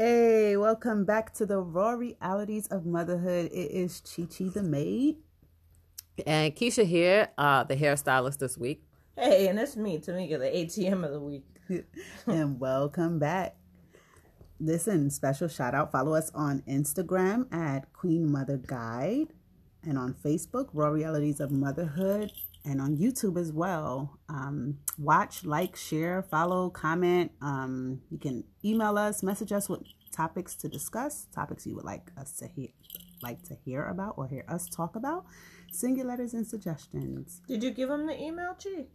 Hey, welcome back to the raw realities of motherhood. It is Chi Chi the maid. And Keisha here, uh, the hairstylist this week. Hey, and it's me, Tamika, the ATM of the week. and welcome back. Listen, special shout out. Follow us on Instagram at Queen Mother Guide and on Facebook, Raw Realities of Motherhood, and on YouTube as well. Um, watch, like, share, follow, comment. Um, you can email us, message us with topics to discuss, topics you would like us to hear, like to hear about or hear us talk about. Send your letters and suggestions. Did you give them the email, Chi?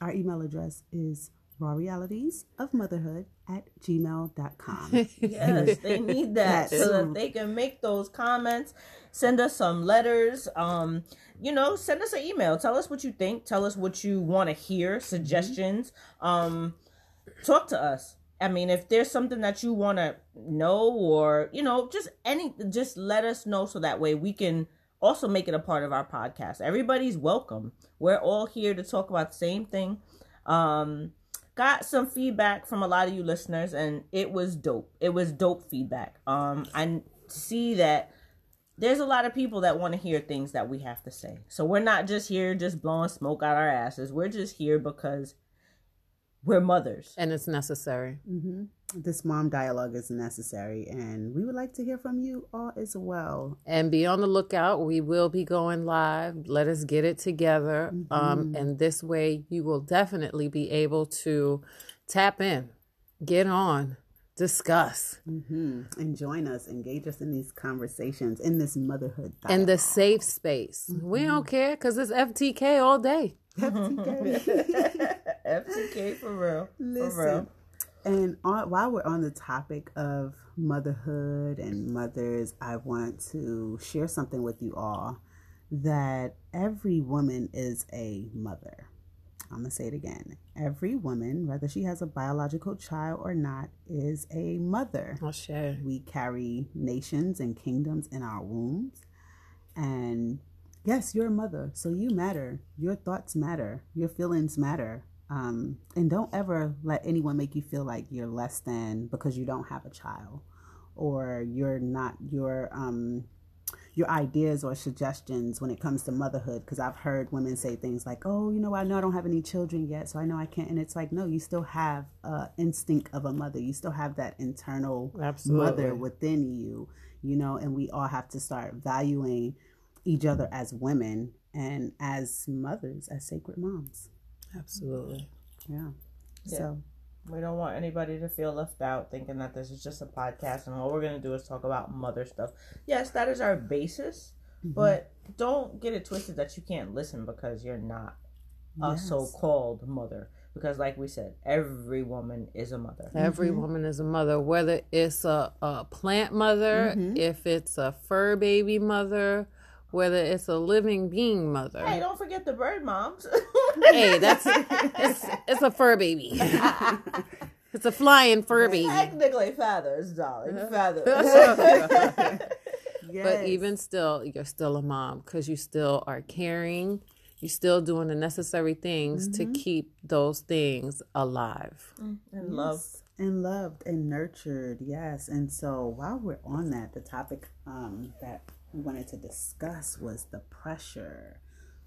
Our email address is raw realities of motherhood at gmail.com. yes, they need that so that they can make those comments, send us some letters. Um, you know, send us an email. Tell us what you think. Tell us what you want to hear, suggestions. Mm-hmm. Um, talk to us. I mean, if there's something that you want to know or, you know, just any, just let us know so that way we can also make it a part of our podcast. Everybody's welcome. We're all here to talk about the same thing. Um, got some feedback from a lot of you listeners and it was dope. It was dope feedback. Um I see that there's a lot of people that want to hear things that we have to say. So we're not just here just blowing smoke out our asses. We're just here because we're mothers and it's necessary. Mm-hmm. This mom dialogue is necessary, and we would like to hear from you all as well. And be on the lookout. We will be going live. Let us get it together. Um, mm-hmm. Um, and this way, you will definitely be able to tap in, get on, discuss mm-hmm. and join us engage us in these conversations in this motherhood dialogue. and the safe space mm-hmm. we don't care because it's ftk all day ftk ftk for real Listen, for real and on, while we're on the topic of motherhood and mothers i want to share something with you all that every woman is a mother I'm going to say it again. Every woman, whether she has a biological child or not, is a mother. Oh, sure. We carry nations and kingdoms in our wombs. And yes, you're a mother, so you matter. Your thoughts matter. Your feelings matter. Um, and don't ever let anyone make you feel like you're less than because you don't have a child or you're not, you're, um, your ideas or suggestions when it comes to motherhood because I've heard women say things like, "Oh, you know, I know I don't have any children yet, so I know I can't." And it's like, no, you still have a instinct of a mother. You still have that internal Absolutely. mother within you, you know. And we all have to start valuing each other as women and as mothers, as sacred moms. Absolutely. Yeah. yeah. So we don't want anybody to feel left out thinking that this is just a podcast and all we're going to do is talk about mother stuff. Yes, that is our basis, mm-hmm. but don't get it twisted that you can't listen because you're not a yes. so called mother. Because, like we said, every woman is a mother. Every mm-hmm. woman is a mother, whether it's a, a plant mother, mm-hmm. if it's a fur baby mother, whether it's a living being mother. Hey, don't forget the bird moms. hey, that's it's, it's a fur baby. it's a flying fur baby. Technically feathers, darling, uh-huh. feathers. yes. But even still, you're still a mom because you still are caring. You're still doing the necessary things mm-hmm. to keep those things alive. Mm, and yes. loved. And loved and nurtured, yes. And so while we're on that, the topic um, that we wanted to discuss was the pressure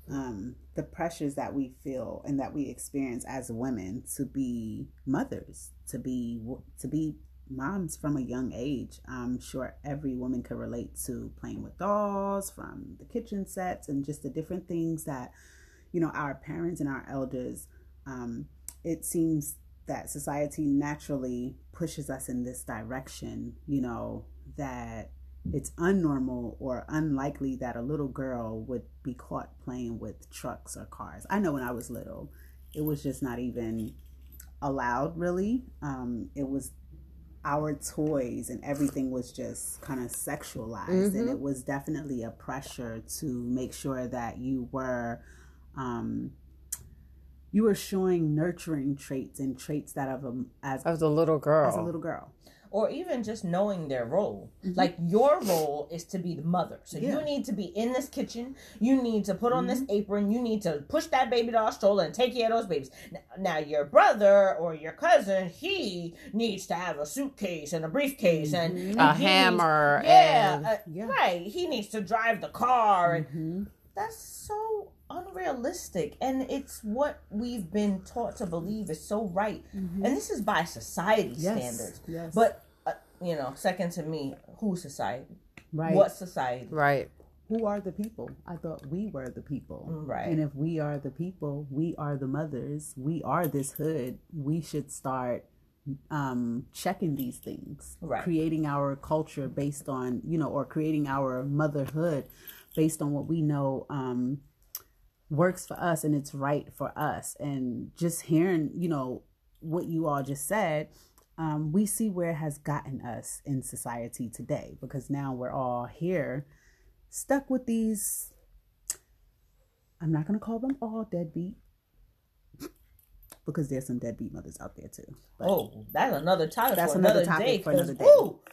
um, the pressures that we feel and that we experience as women to be mothers to be to be moms from a young age. I'm sure every woman could relate to playing with dolls from the kitchen sets and just the different things that you know our parents and our elders um, it seems that society naturally pushes us in this direction you know that it's unnormal or unlikely that a little girl would be caught playing with trucks or cars. I know when I was little, it was just not even allowed really. Um, it was our toys and everything was just kind of sexualized mm-hmm. and it was definitely a pressure to make sure that you were um, you were showing nurturing traits and traits that of a as as a little girl as a little girl or even just knowing their role. Mm-hmm. Like your role is to be the mother. So yeah. you need to be in this kitchen. You need to put on mm-hmm. this apron. You need to push that baby doll stroller and take care of those babies. Now, now, your brother or your cousin, he needs to have a suitcase and a briefcase mm-hmm. and, a hammer. Needs, yeah, and, uh, yeah, right. He needs to drive the car and mm-hmm. that's so unrealistic. And it's what we've been taught to believe is so right. Mm-hmm. and this is by society yes. standards. yes. but uh, you know second to me who society right. what society? Right. Who are the people? I thought we were the people. Mm, right. And if we are the people we are the mothers we are this hood we should start um, checking these things. Right. Creating our culture based on you know or creating our motherhood based on what we know um, works for us and it's right for us. And just hearing, you know, what you all just said, um, we see where it has gotten us in society today because now we're all here stuck with these. I'm not going to call them all deadbeat because there's some deadbeat mothers out there too. But oh, that's another topic. That's another, another, topic day, for another day.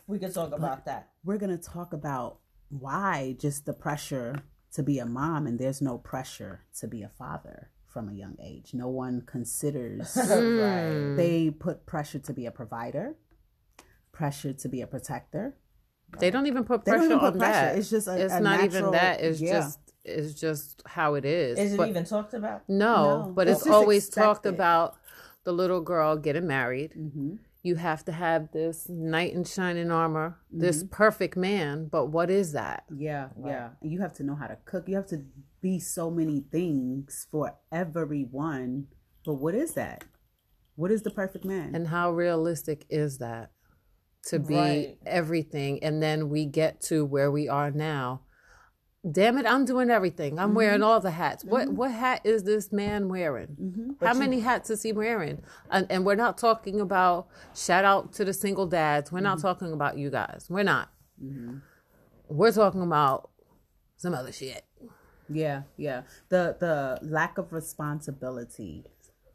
We can talk but about that. We're going to talk about why just the pressure to be a mom and there's no pressure to be a father from a young age. No one considers right. they put pressure to be a provider, pressure to be a protector. They don't even put pressure even put on pressure. that. It's just a, it's a not natural, even that. It's yeah. just it's just how it is. Is it even talked about? No, no but it's, it's always expected. talked about the little girl getting married. Mm-hmm you have to have this knight in shining armor, mm-hmm. this perfect man. But what is that? Yeah, right. yeah. You have to know how to cook. You have to be so many things for everyone. But what is that? What is the perfect man? And how realistic is that to be right. everything? And then we get to where we are now damn it, I'm doing everything. I'm mm-hmm. wearing all the hats. Mm-hmm. What what hat is this man wearing? Mm-hmm. How you... many hats is he wearing? And, and, we're not talking about shout out to the single dads. We're not mm-hmm. talking about you guys. We're not. Mm-hmm. We're talking about some other shit. Yeah, yeah. The the lack of responsibility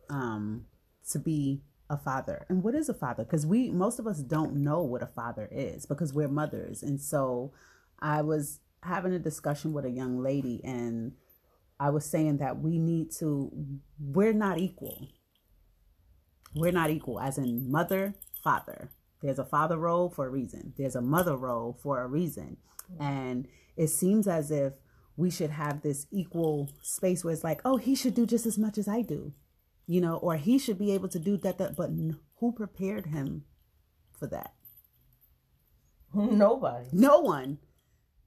um to be a father. And what is a father? Because we most of us don't know what a father is because we're mothers. And so I was having a discussion with a young lady and I was saying that we need to we're not equal. We're not equal as in mother, father. There's a father role for a reason. There's a mother role for a reason. And it seems as if we should have this equal space where it's like, oh, he should do just as much as I do, you know, or he should be able to do that. that but who prepared him for that? Nobody. No one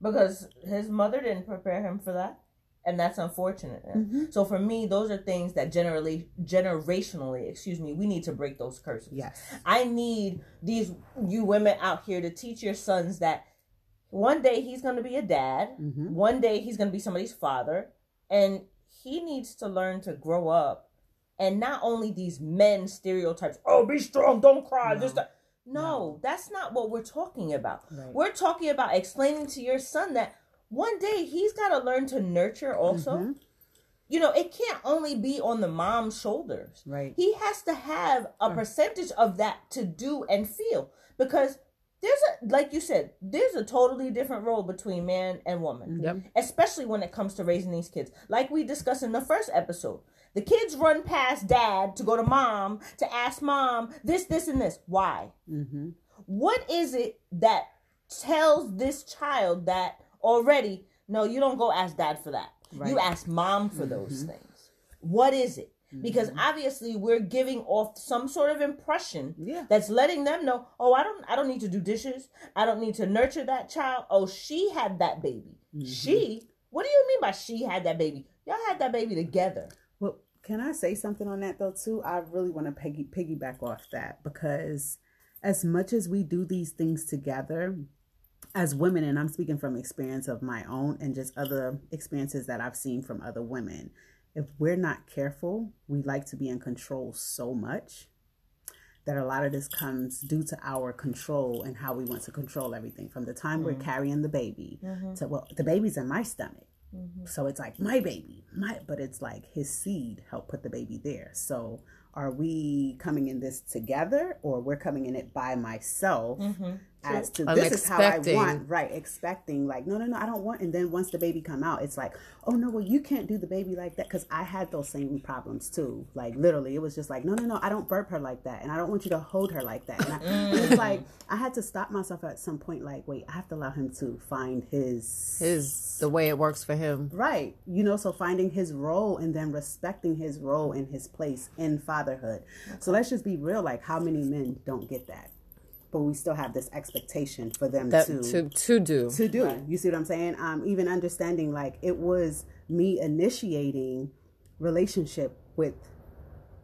because his mother didn't prepare him for that and that's unfortunate mm-hmm. so for me those are things that generally generationally excuse me we need to break those curses yes i need these you women out here to teach your sons that one day he's going to be a dad mm-hmm. one day he's going to be somebody's father and he needs to learn to grow up and not only these men stereotypes oh be strong don't cry no. this that no, no, that's not what we're talking about. Right. We're talking about explaining to your son that one day he's got to learn to nurture also. Mm-hmm. You know, it can't only be on the mom's shoulders. Right. He has to have a percentage of that to do and feel because there's a like you said, there's a totally different role between man and woman. Yep. Especially when it comes to raising these kids. Like we discussed in the first episode. The kids run past dad to go to mom to ask mom this, this, and this. Why? Mm-hmm. What is it that tells this child that already, no, you don't go ask dad for that. Right. You ask mom for those mm-hmm. things. What is it? Because mm-hmm. obviously we're giving off some sort of impression yeah. that's letting them know, oh, I don't I don't need to do dishes. I don't need to nurture that child. Oh, she had that baby. Mm-hmm. She? What do you mean by she had that baby? Y'all had that baby together. Can I say something on that though too? I really want to piggy piggyback off that because as much as we do these things together as women, and I'm speaking from experience of my own and just other experiences that I've seen from other women, if we're not careful, we like to be in control so much that a lot of this comes due to our control and how we want to control everything from the time mm-hmm. we're carrying the baby mm-hmm. to well the baby's in my stomach Mm-hmm. So it's like my baby, my but it's like his seed helped put the baby there. So are we coming in this together or we're coming in it by myself mm-hmm. As to this is how I want, right? Expecting like, no, no, no, I don't want. And then once the baby come out, it's like, oh no, well you can't do the baby like that because I had those same problems too. Like literally, it was just like, no, no, no, I don't burp her like that, and I don't want you to hold her like that. And, I, and it's like mm. I had to stop myself at some point. Like, wait, I have to allow him to find his his the way it works for him, right? You know, so finding his role and then respecting his role and his place in fatherhood. Okay. So let's just be real. Like, how many men don't get that? But we still have this expectation for them that, to to to do to do. Right. You see what I'm saying? Um, even understanding like it was me initiating relationship with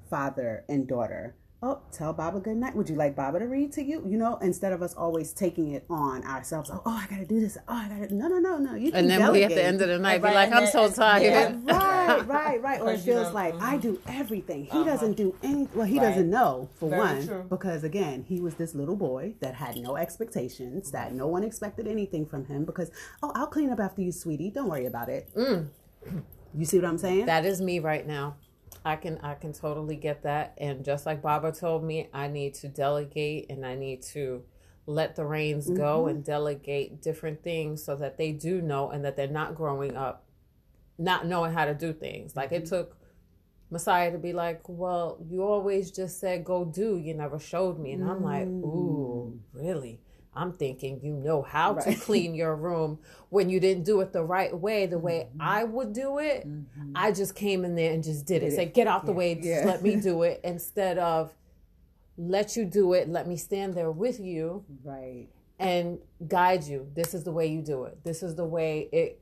father and daughter oh, tell Baba good night. Would you like Baba to read to you? You know, instead of us always taking it on ourselves. Oh, oh I gotta do this. Oh, I gotta. No, no, no, no. You and then delegate. we at the end of the night right, be like, I'm so tired. Yeah, right, right, right. Or it feels like mm-hmm. I do everything. He uh-huh. doesn't do any. Well, he right. doesn't know for Very one true. because again, he was this little boy that had no expectations. That no one expected anything from him because oh, I'll clean up after you, sweetie. Don't worry about it. Mm. You see what I'm saying? That is me right now. I can I can totally get that. And just like Baba told me, I need to delegate and I need to let the reins mm-hmm. go and delegate different things so that they do know and that they're not growing up not knowing how to do things. Like it mm-hmm. took Messiah to be like, Well, you always just said go do, you never showed me. And I'm like, Ooh, mm. really? I'm thinking you know how right. to clean your room when you didn't do it the right way, the way mm-hmm. I would do it. Mm-hmm. I just came in there and just did, did it. Say, get out the yeah. way, yeah. let me do it instead of let you do it, let me stand there with you. Right. And guide you. This is the way you do it. This is the way it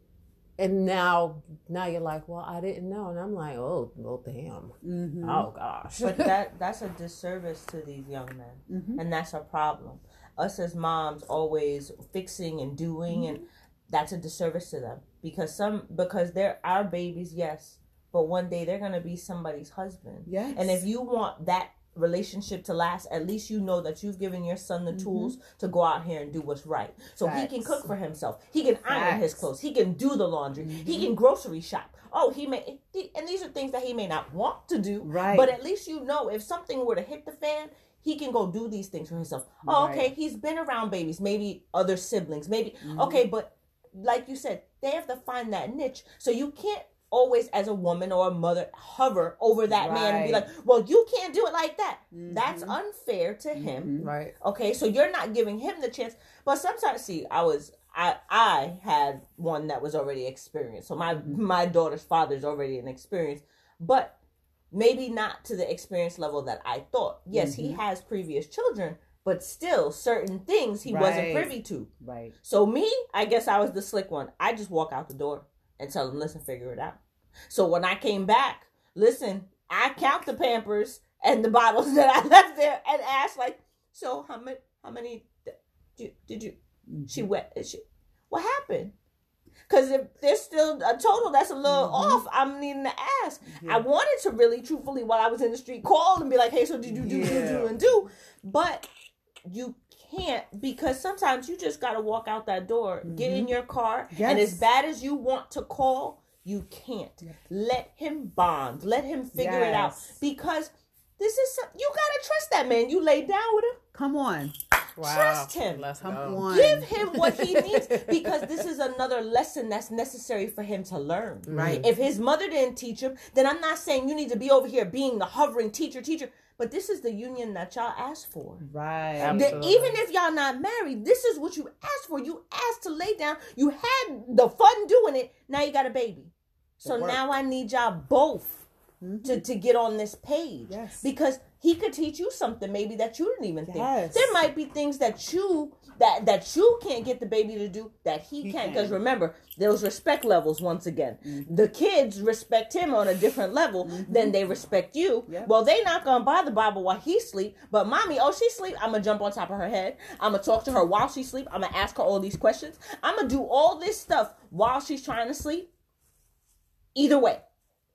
and now now you're like well i didn't know and i'm like oh well damn mm-hmm. oh gosh but that that's a disservice to these young men mm-hmm. and that's a problem us as moms always fixing and doing mm-hmm. and that's a disservice to them because some because they're our babies yes but one day they're to be somebody's husband yes and if you want that relationship to last at least you know that you've given your son the mm-hmm. tools to go out here and do what's right so Facts. he can cook for himself he can Facts. iron his clothes he can do the laundry mm-hmm. he can grocery shop oh he may and these are things that he may not want to do right but at least you know if something were to hit the fan he can go do these things for himself. Oh, okay, he's been around babies, maybe other siblings, maybe mm-hmm. okay, but like you said, they have to find that niche. So you can't always as a woman or a mother hover over that right. man and be like, "Well, you can't do it like that." Mm-hmm. That's unfair to him. Mm-hmm. Right. Okay, so you're not giving him the chance. But sometimes see, I was I I had one that was already experienced. So my mm-hmm. my daughter's father's already an experience. But maybe not to the experience level that I thought. Yes, mm-hmm. he has previous children, but still certain things he right. wasn't privy to. Right. So me, I guess I was the slick one. I just walk out the door and tell him, listen, figure it out. So when I came back, listen, I count the pampers and the bottles that I left there and ask like, so how many how many did, you, did you mm-hmm. she wet she what happened? Because if there's still a total that's a little mm-hmm. off, I'm needing to ask. Yeah. I wanted to really, truthfully, while I was in the street, call and be like, hey, so did you do, yeah. do, do, and do? But you can't because sometimes you just got to walk out that door, mm-hmm. get in mm-hmm. your car, yes. and as bad as you want to call, you can't. Yes. Let him bond. Let him figure yes. it out because this is you gotta trust that man. You lay down with him. Come on. Wow. Trust him. Let's Come. Give him what he needs because this is another lesson that's necessary for him to learn. Right. If his mother didn't teach him, then I'm not saying you need to be over here being the hovering teacher, teacher. But this is the union that y'all asked for. Right. The, even if y'all not married, this is what you asked for. You asked to lay down. You had the fun doing it. Now you got a baby. So now I need y'all both mm-hmm. to, to get on this page. Yes. Because he could teach you something maybe that you didn't even think. There might be things that you that that you can't get the baby to do that he, he can. Because remember, those respect levels once again. Mm-hmm. The kids respect him on a different level mm-hmm. than they respect you. Yep. Well, they not gonna buy the Bible while he sleep, but mommy, oh she sleep. I'm gonna jump on top of her head. I'm gonna talk to her while she sleep. I'm gonna ask her all these questions. I'm gonna do all this stuff while she's trying to sleep. Either way.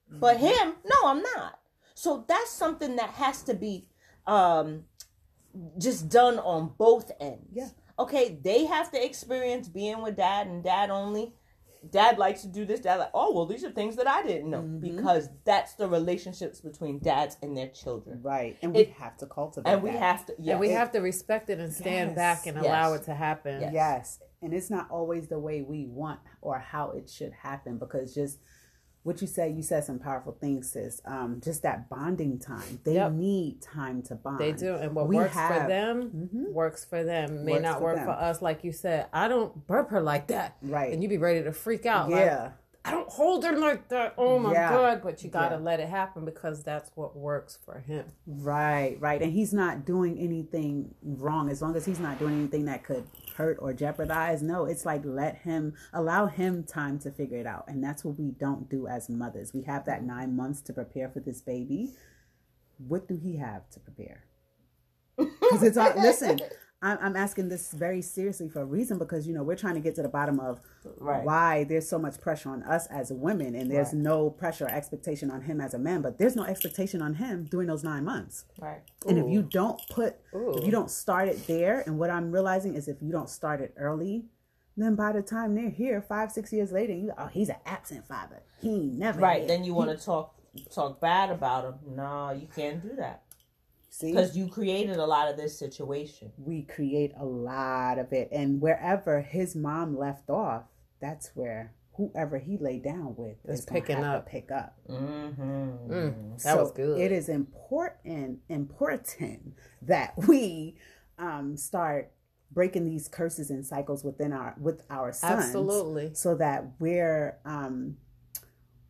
But mm-hmm. him, no, I'm not. So that's something that has to be um just done on both ends. Yeah. Okay, they have to experience being with dad and dad only. dad likes to do this. Dad like, oh well, these are things that I didn't know mm-hmm. because that's the relationships between dads and their children. Right, and we have to cultivate, and we that. have to, yeah, and we it, have to respect it and stand yes, back and yes. allow it to happen. Yes. yes, and it's not always the way we want or how it should happen because just what you say, you said some powerful things, sis. Um, just that bonding time. They yep. need time to bond. They do, and what we works have, for them mm-hmm. works for them. May works not for work them. for us, like you said. I don't burp her like that, right? And you'd be ready to freak out. Yeah. Like, I don't hold her like that. Oh my yeah. god! But you gotta yeah. let it happen because that's what works for him. Right, right. And he's not doing anything wrong as long as he's not doing anything that could hurt or jeopardize. No, it's like let him allow him time to figure it out. And that's what we don't do as mothers. We have that mm-hmm. nine months to prepare for this baby. What do he have to prepare? Because it's all listen, I'm asking this very seriously for a reason because you know we're trying to get to the bottom of right. why there's so much pressure on us as women and there's right. no pressure or expectation on him as a man but there's no expectation on him during those nine months. Right. And if you don't put Ooh. if you don't start it there and what i'm realizing is if you don't start it early then by the time they're here five six years later you oh he's an absent father. He never right. then you want to talk talk bad about him. No you can't do that See? Because you created a lot of this situation. We create a lot of it. And wherever his mom left off, that's where whoever he laid down with is picking up. pick up. Mm-hmm. Mm, that so was good. It is important, important that we um, start breaking these curses and cycles within our with our sons. Absolutely. So that we're um,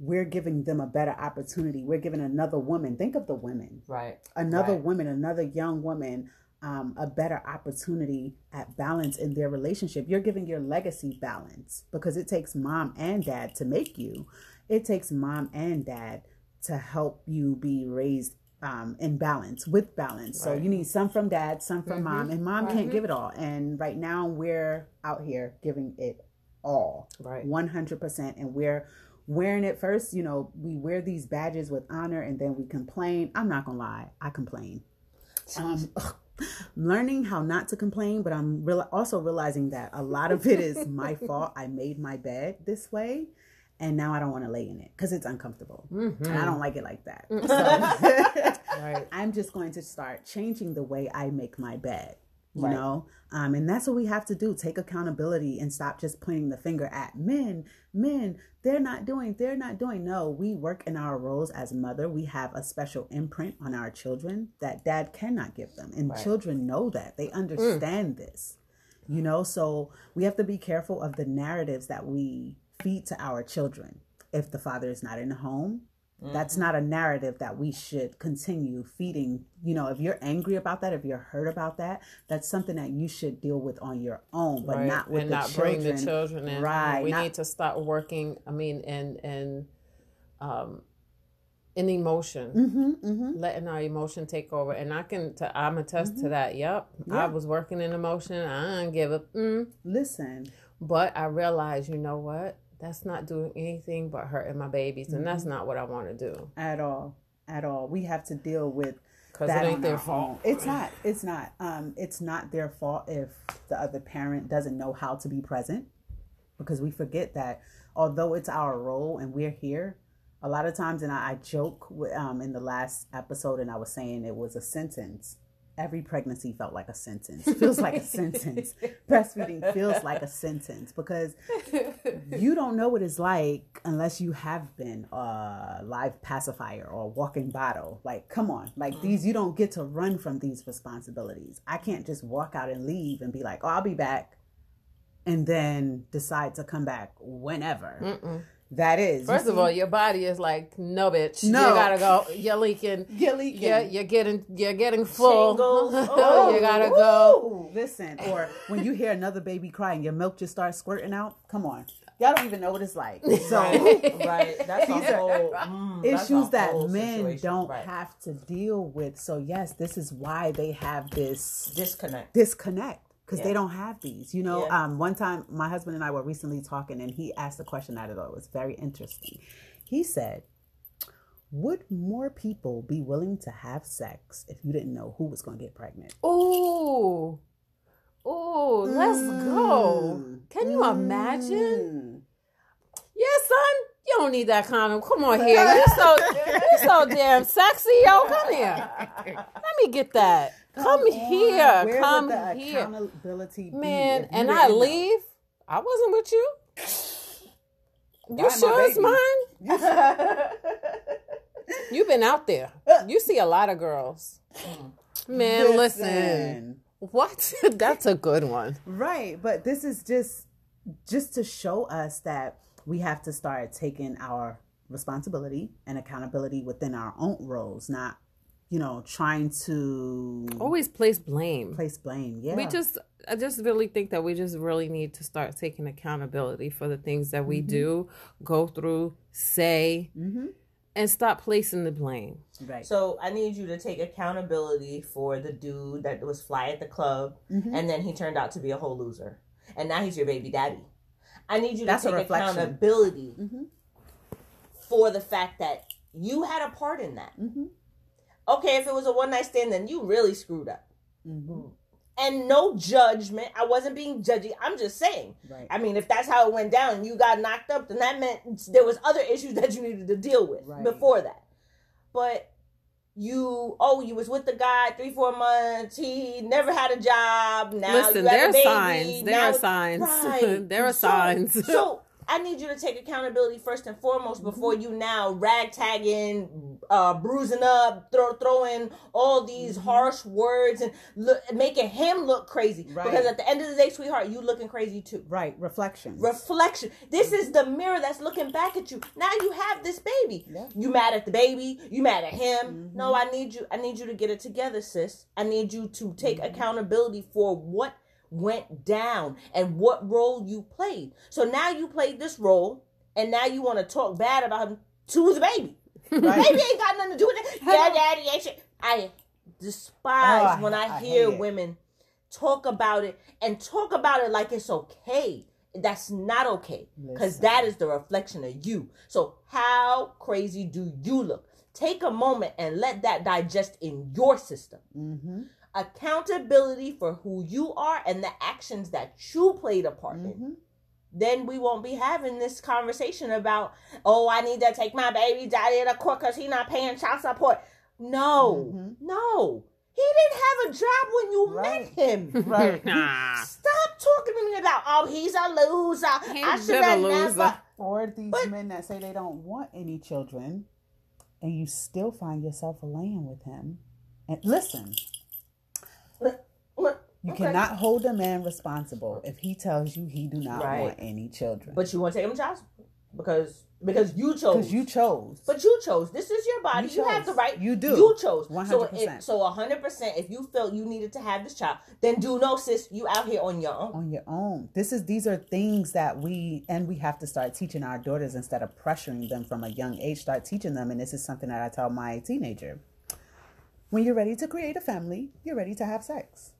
we're giving them a better opportunity. We're giving another woman, think of the women, right? Another right. woman, another young woman, um, a better opportunity at balance in their relationship. You're giving your legacy balance because it takes mom and dad to make you. It takes mom and dad to help you be raised um, in balance with balance. Right. So you need some from dad, some from mm-hmm. mom, and mom mm-hmm. can't give it all. And right now we're out here giving it all, right, one hundred percent, and we're wearing it first, you know, we wear these badges with honor and then we complain. I'm not gonna lie, I complain. Um, learning how not to complain, but I'm real- also realizing that a lot of it is my fault. I made my bed this way, and now I don't want to lay in it because it's uncomfortable, mm-hmm. and I don't like it like that. So right. I'm just going to start changing the way I make my bed you right. know? Um, and that's what we have to do take accountability and stop just pointing the finger at men. Men they're not doing they're not doing. No we work in our roles as mother. We have a special imprint on our children that dad cannot give them. And right. children know that. They understand mm. this you know? So we have to be careful of the narratives that we feed to our children. If the father is not in the home Mm-hmm. That's not a narrative that we should continue feeding. You know, if you're angry about that, if you're hurt about that, that's something that you should deal with on your own, but right. not with and the not children. bring the children in. Right. We not, need to start working. I mean, and and um, in emotion, mm-hmm, mm-hmm. letting our emotion take over. And I can, i I'm attest mm-hmm. to that. Yep, yeah. I was working in emotion. I don't give a mm. listen. But I realized, you know what? That's not doing anything but hurting my babies, and mm-hmm. that's not what I want to do at all. At all, we have to deal with because it ain't their fault. It's not. It's not. Um, it's not their fault if the other parent doesn't know how to be present, because we forget that although it's our role and we're here, a lot of times, and I, I joke with, um, in the last episode, and I was saying it was a sentence every pregnancy felt like a sentence. Feels like a sentence. Breastfeeding feels like a sentence because you don't know what it's like unless you have been a live pacifier or a walking bottle. Like, come on. Like these you don't get to run from these responsibilities. I can't just walk out and leave and be like, "Oh, I'll be back." And then decide to come back whenever. Mm-mm. That is. First of all, your body is like, no, bitch. No. You gotta go. You're leaking. You're leaking. You're, you're getting. You're getting full. Oh, you gotta woo. go. Listen, or when you hear another baby crying, your milk just starts squirting out, come on. Y'all don't even know what it's like. So, right, that's a whole mm, issues that men situation. don't right. have to deal with. So, yes, this is why they have this disconnect. Disconnect because yeah. they don't have these. You know, yeah. um, one time my husband and I were recently talking, and he asked a question that I thought it was very interesting. He said, "Would more people be willing to have sex if you didn't know who was going to get pregnant?" Oh, let's mm. go. Can you mm. imagine? Yes, yeah, son. You don't need that condom. Come on here. You're so you're so damn sexy, yo. Come here. Let me get that. Come, Come here. Where Come would the here. accountability Man, and I leave. I wasn't with you. You my sure it's mine? You've been out there. You see a lot of girls. Mm. Man, listen. What? That's a good one. Right, but this is just just to show us that we have to start taking our responsibility and accountability within our own roles, not you know trying to Always place blame. place blame. Yeah, We just, I just really think that we just really need to start taking accountability for the things that we mm-hmm. do, go through, say, mm-hmm. and stop placing the blame. right. So I need you to take accountability for the dude that was fly at the club, mm-hmm. and then he turned out to be a whole loser, and now he's your baby daddy. I need you to That's a take reflection. accountability for the fact that you had a part in that. Okay, if it was a one night stand, then you really screwed up. Mm-hmm. And no judgment. I wasn't being judgy. I'm just saying. Right. I mean, if that's how it went down and you got knocked up, then that meant there was other issues that you needed to deal with Right. before that. But you, oh, you was with the guy three, four months. He never had a job. Now Listen, you have there a are signs. There Now- are signs. Right. there are So- signs. So I need you to take accountability first and foremost before Mm-hmm. you now ragtagging, uh, bruising up, throw, throwing all these Mm-hmm. harsh words and look, making him look crazy. Right. Because at the end of the day, sweetheart, you looking crazy too. right, reflection. Reflection. This is the mirror that's looking back at you. Now you have this baby. Yeah. You mad at the baby. You mad at him. No, I need you. I need you to get it together, sis. I need you to take accountability for what went down and what role you played. So now you played this role, and now you want to talk bad about him to the baby. Right. Baby ain't got nothing to do with it. Yeah, daddy ain't shit. I despise Oh, when I, I hear it. women talk about it and talk about it like it's okay. That's not okay because that is the reflection of you. So, how crazy do you look? Take a moment and let that digest in your system. Mm-hmm. Accountability for who you are and the actions that you played a part in Mm-hmm. then we won't be having this conversation about, oh, I need to take my baby daddy to court because he's not paying child support. No, Mhm. no. He didn't have a job when you Right. met him. Right. Nah. Stop talking to me about, oh, he's a loser. I should have never. Or these But- men that say they don't want any children, and you still find yourself laying with him. And listen, you Okay. cannot hold a man responsible if he tells you he do not Right. want any children. But you want to take him to child because because you chose. Because you chose. But you chose. This is your body. You You, have the right. You do. You chose. 100%. So, if, so 100%. If you felt you needed to have this child, then do no, sis. You out here on your own. on your own. This is these are things that we and we have to start teaching our daughters instead of pressuring them from a young age. Start teaching them, and this is something that I tell my teenager. When you're ready to create a family, you're ready to have sex.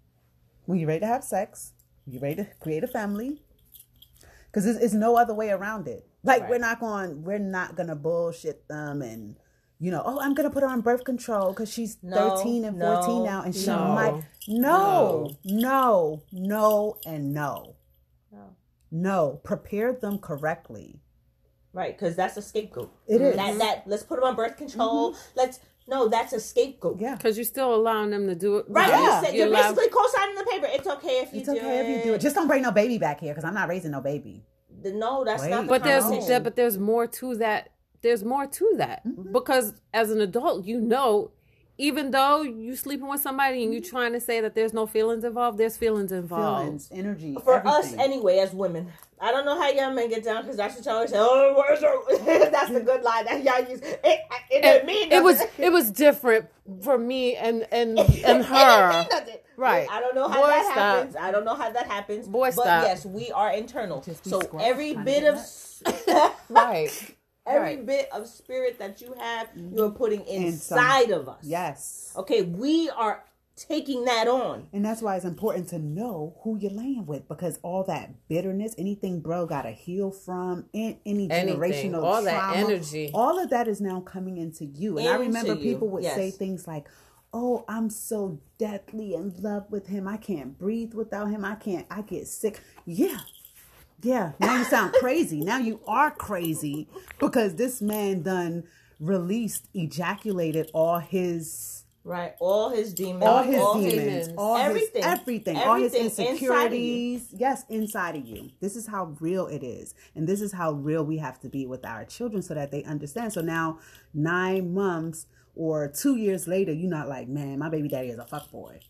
When you're ready to have sex, you're ready to create a family. Because there's, there's no other way around it. Like Right. we're not going, we're not gonna bullshit them and. You know, oh, I'm gonna put her on birth control because she's No, 13 and no, 14 now, and she no, might. No, no, no, and no. No. No, prepare them correctly. Right, because that's a scapegoat. It is. That that let's put them on birth control. Mm-hmm. Let's no, that's a scapegoat. Yeah. Because you're still allowing them to do it. Right, Yeah. you said, You you're allow- basically co-signing the paper. It's okay if you It's do okay it. if you do it. Just don't bring no baby back here because I'm not raising no baby. no, that's not the but there's conversation. there, but there's more to that. There's more to that Mm-hmm. because as an adult, you know, even though you sleeping with somebody and you Mm-hmm. trying to say that there's no feelings involved, there's feelings involved. Feelings, energy. for us anyway as women. I don't know how y'all men get down because that's what y'all always say. Oh, where's her? that's the good line that y'all use. It, it, it didn't mean It was it was different for me and and and It didn't her. mean nothing. Right. I don't know how Boy, that stop. happens. I don't know how that happens. Boy, but stop. yes, we are internal. Just So squirrel every trying bit of Right. Every Right. bit of spirit that you have, mm-hmm. you are putting And some- inside of us. Yes. Okay, we are taking that on. And that's why it's important to know who you're laying with because all that bitterness, anything bro got to heal from, in, any Anything, generational all that energy. all of that is now coming into you. And I remember you, people would yes. say things like, "Oh, I'm so deathly in love with him. I can't breathe without him. I can't. I get sick." Yeah, Yeah, now you sound crazy. Now you are crazy because this man done released, ejaculated all his Right, all his demons, all his all demons, his, all everything, his everything, all his everything inside insecurities. Yes, inside of you. This is how real it is, and this is how real we have to be with our children, so that they understand. So now, nine months or two years later, you're not like, man, my baby daddy is a fuck boy.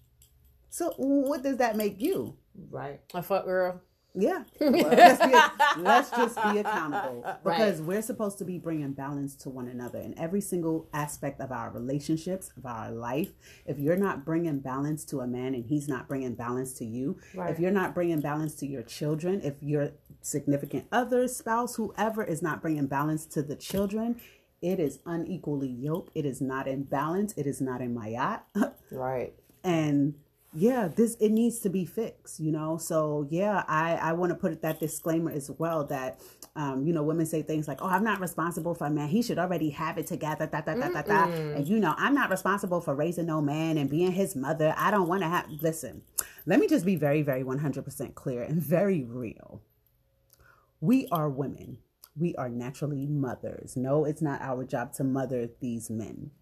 So what does that make you? Right. A fuck girl. Yeah, let's, be, let's just be accountable because we're supposed to be bringing balance to one another in every single aspect of our relationships, of our life. If you're not bringing balance to a man and he's not bringing balance to you, Right. if you're not bringing balance to your children, if your significant other, spouse, whoever is not bringing balance to the children, it is unequally yoked. It is not in balance. It is not in my yacht. Right. and yeah this it needs to be fixed you know? So yeah i i want to put that disclaimer as well that um you know women say things like oh i'm not responsible for a man. He should already have it together da, da, da, da, da. and you know i'm not responsible for raising no man and being his mother. I don't want to have listen let me just be very very 100% clear and very real. We are women. We are naturally mothers. No it's not our job to mother these men.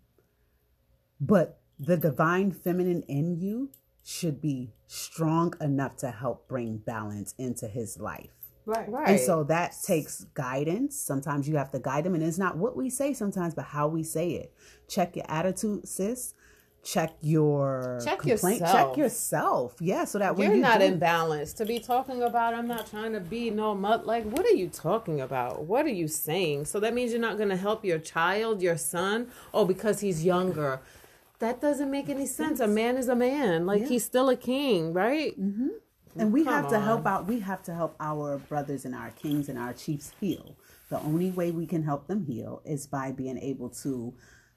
But the divine feminine in you should be strong enough to help bring balance into his life. Right. Right. And so that takes guidance. Sometimes you have to guide them, and it's not what we say sometimes, but how we say it. Check your attitude, sis. Check your Check complaint. yourself. Check yourself. Yeah, so that when You're you not do- in balance to be talking about. I'm not trying to be no mud. Like, what are you talking about? What are you saying? So that means you're not going to help your child, your son. Oh, because he's younger. That doesn't make any sense. A man is a man. Like he's still a king, right? Mm-hmm. and we Come have to on. help out we have to help our brothers and our kings and our chiefs heal. The only way we can help them heal is by being able to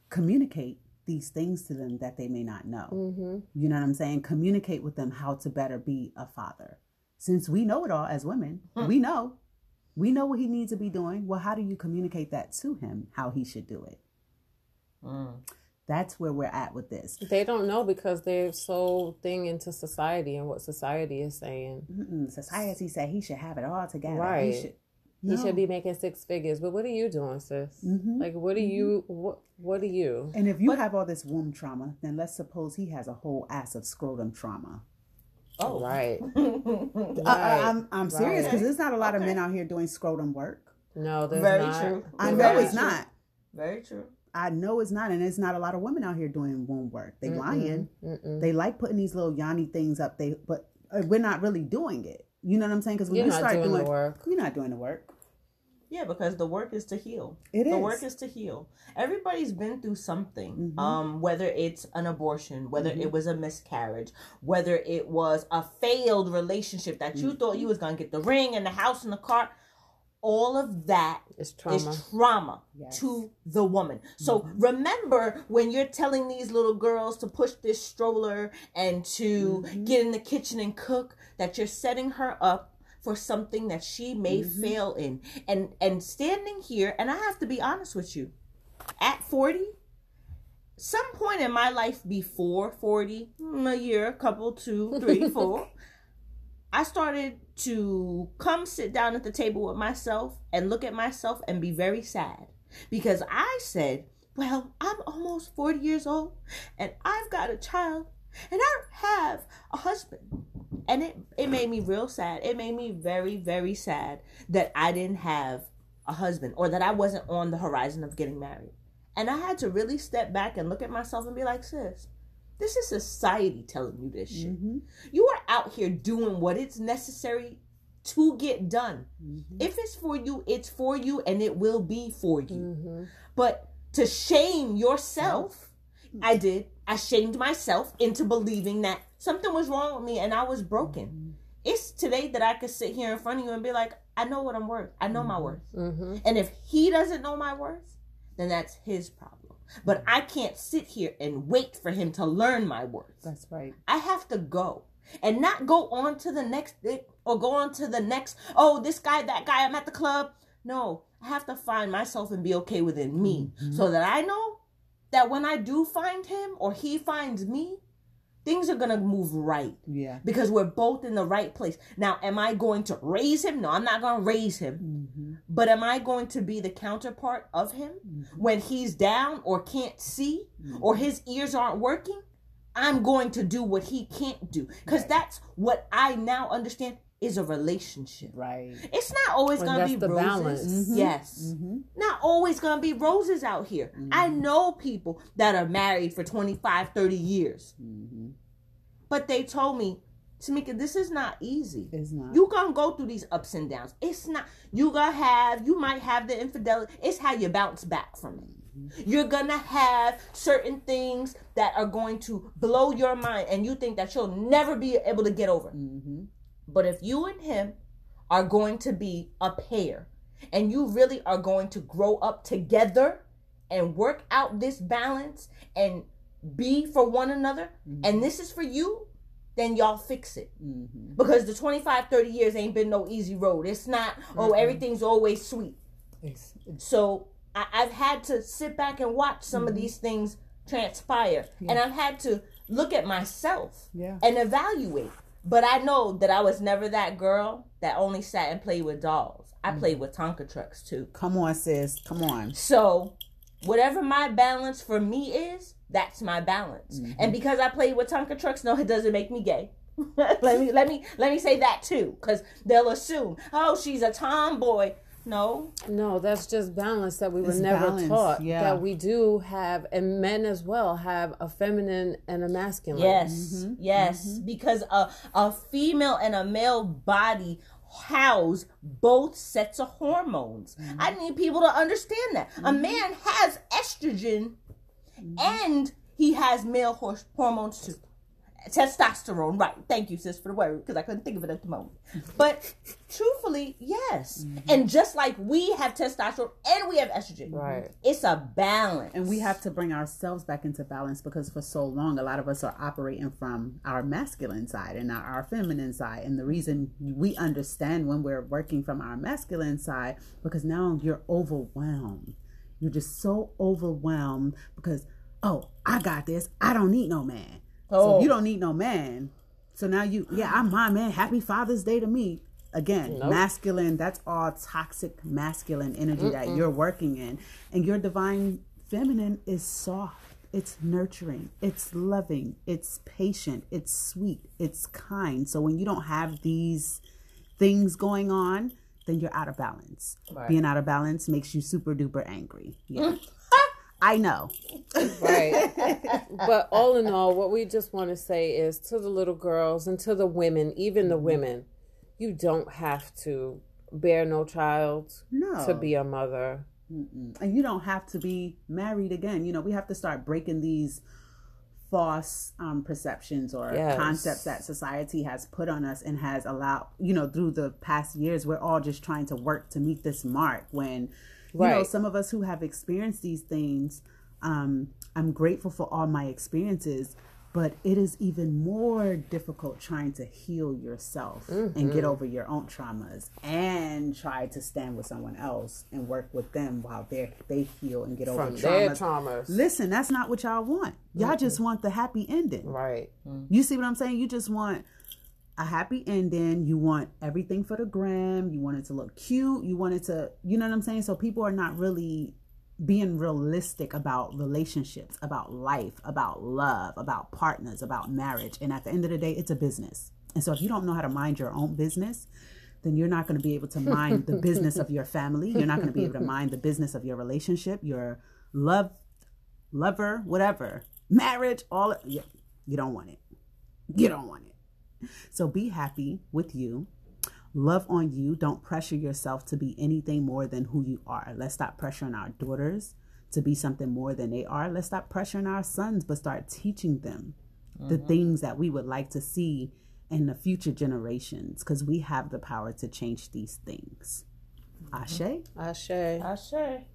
communicate these things to them that they may not know. Mm-hmm. you know what i'm saying? Communicate with them how to better be a father. Since we know it all as women hmm. we know. We know what he needs to be doing. Well how do you communicate that to him how he should do it mm. That's where we're at with this They don't know because they're so thing into society and what society is saying. Mm-mm. society said he should have it all together Right. he should He should be making six figures. But what are you doing, sis? Mm-hmm. Like, what are mm-hmm. you? What What are you? And if you have all this womb trauma, then let's suppose he has a whole ass of scrotum trauma. Oh, Right. I, I, am I'm serious Right. because there's not a lot of men out here doing scrotum work. No, there's Very not. true. I know Very it's true. not. Very true. I know it's not, and there's not a lot of women out here doing womb work. They lying. They like putting these little yoni things up. They, but uh, we're not really doing it. You know what I'm saying? Because when You're you start doing doing, the work. you're not doing the work. Yeah, because the work is to heal. It the is. work is to heal. Everybody's been through something. Mm-hmm. Um, whether it's an abortion, whether it was a miscarriage, whether it was a failed relationship that you thought Mm-hmm. you was gonna get the ring and the house and the car. All of that is It's is trauma. trauma Yes. to the woman. So mm-hmm. remember when you're telling these little girls to push this stroller and to mm-hmm. get in the kitchen and cook that you're setting her up for something that she may mm-hmm. fail in. And and standing here and I have to be honest with you. At 40, some point in my life before 40, mm, a year, a couple, two, three, four, I started to come sit down at the table with myself and look at myself and be very sad because I said, Well, I'm almost 40 years old and I've got a child and I don't have a husband. And it, it made me real sad. It made me very, very sad that I didn't have a husband or that I wasn't on the horizon of getting married. And I had to really step back and look at myself and be like, sis, this is society telling you this shit. Mm-hmm. You are out here doing what it's necessary to get done. Mm-hmm. If it's for you, it's for you and it will be for you. Mm-hmm. But to shame yourself, mm-hmm. I did. I shamed myself into believing that something was wrong with me and I was broken. It's today that I could sit here in front of you and be like, I know what I'm worth. I know my worth. Mm-hmm. And if he doesn't know my worth, then that's his problem. But mm. I can't sit here and wait for him to learn my words. That's right. I have to go and not go on to the next thing or go on to the next, oh, this guy, that guy, I'm at the club. No, I have to find myself and be okay within me mm-hmm. so that I know that when I do find him or he finds me, things are gonna move right. Yeah. Because we're both in the right place. Now, am I going to raise him? No, I'm not gonna raise him. Mm-hmm. But am I going to be the counterpart of him Mm-hmm. when he's down or can't see or his ears aren't working? I'm going to do what he can't do. Because Right. that's what I now understand is a relationship. Right. It's not always Well, gonna be the roses. balance. Mhm. Yes. Mm-hmm. Not always gonna be roses out here. I know people that are married for 25, 30 years. Mm-hmm. But they told me, Tamika, this is not easy. It's not. You gonna go through these ups and downs. It's not you gonna have you might have the infidelity. It's how you bounce back from it. You're gonna have certain things that are going to blow your mind and you think that you'll never be able to get over. mm-hmm. But if you and him are going to be a pair and you really are going to grow up together and work out this balance and be for one another, mm-hmm. and this is for you, then y'all fix it. Mm-hmm. Because the 25, 30 years ain't been no easy road. It's not, oh, everything's always sweet. So I, I've had to sit back and watch some of mm-hmm. these things transpire. And I've had to look at myself Yeah. and evaluate. But I know that I was never that girl that only sat and played with dolls. I mm-hmm. played with Tonka trucks too. Come on, sis. Come on. So, whatever my balance for me is, that's my balance. And mm-hmm. because I played with Tonka trucks, no, it doesn't make me gay. let me let me let me say that too, because they'll assume, oh, she's a tomboy. No, No, that's just balance that we were never balance, taught. yeah. That we do have, and men as well have a feminine and a masculine. Yes, mm-hmm. yes, mm-hmm. because a a female and a male body house both sets of hormones. Mm-hmm. I need people to understand that a mm-hmm. man has estrogen, and he has male hor- hormones too. Testosterone, right? Thank you, sis, for the word because I couldn't think of it at the moment. But truthfully, yes. Mm-hmm. And just like we have testosterone and we have estrogen, Right. It's a balance, And we have to bring ourselves back into balance because for so long, a lot of us are operating from our masculine side and not our feminine side. And the reason we understand when we're working from our masculine side, because now you're overwhelmed. You're just so overwhelmed because, oh, I got this. I don't need no man. So Oh. if you oh. don't need no man. So now you, yeah, I'm my man. Happy Father's Day to me. Again, Nope. masculine, that's all toxic masculine energy that you're working in. And your divine feminine is soft, it's nurturing, it's loving, it's patient, it's sweet, it's kind. So when you don't have these things going on, then you're out of balance. Right. Being out of balance makes you super duper angry. Yeah. Mm. I know. Right. but all in all, what we just want to say is to the little girls and to the women, even the women, you don't have to bear no child No. to be a mother. Mm-mm. And you don't have to be married again. You know, we have to start breaking these false um, perceptions or Yes. concepts that society has put on us and has allowed, you know, through the past years, we're all just trying to work to meet this mark when, you know, some of us who have experienced these things, um, I'm grateful for all my experiences, but it is even more difficult trying to heal yourself and Mm-hmm. get over your own traumas and try to stand with someone else and work with them while they they heal and get over traumas. their traumas. Listen, that's not what y'all want. Y'all just want the happy ending. Right. You see what I'm saying? You just want a happy ending. You want everything for the gram. You want it to look cute. You want it to, you know what I'm saying? So people are not really being realistic about relationships, about life, about love, about partners, about marriage. And at the end of the day, it's a business. And so if you don't know how to mind your own business, then you're not going to be able to mind the business of your family. You're not going to be able to mind the business of your relationship, your love, lover, whatever, marriage, all. You, you don't want it. You don't want it. So be happy with you. Love on you. Don't pressure yourself to be anything more than who you are. Let's stop pressuring our daughters to be something more than they are. Let's stop pressuring our sons, but start teaching them the mm-hmm. things that we would like to see in the future generations because we have the power to change these things. Mm-hmm. Ashe? Ashe. I say.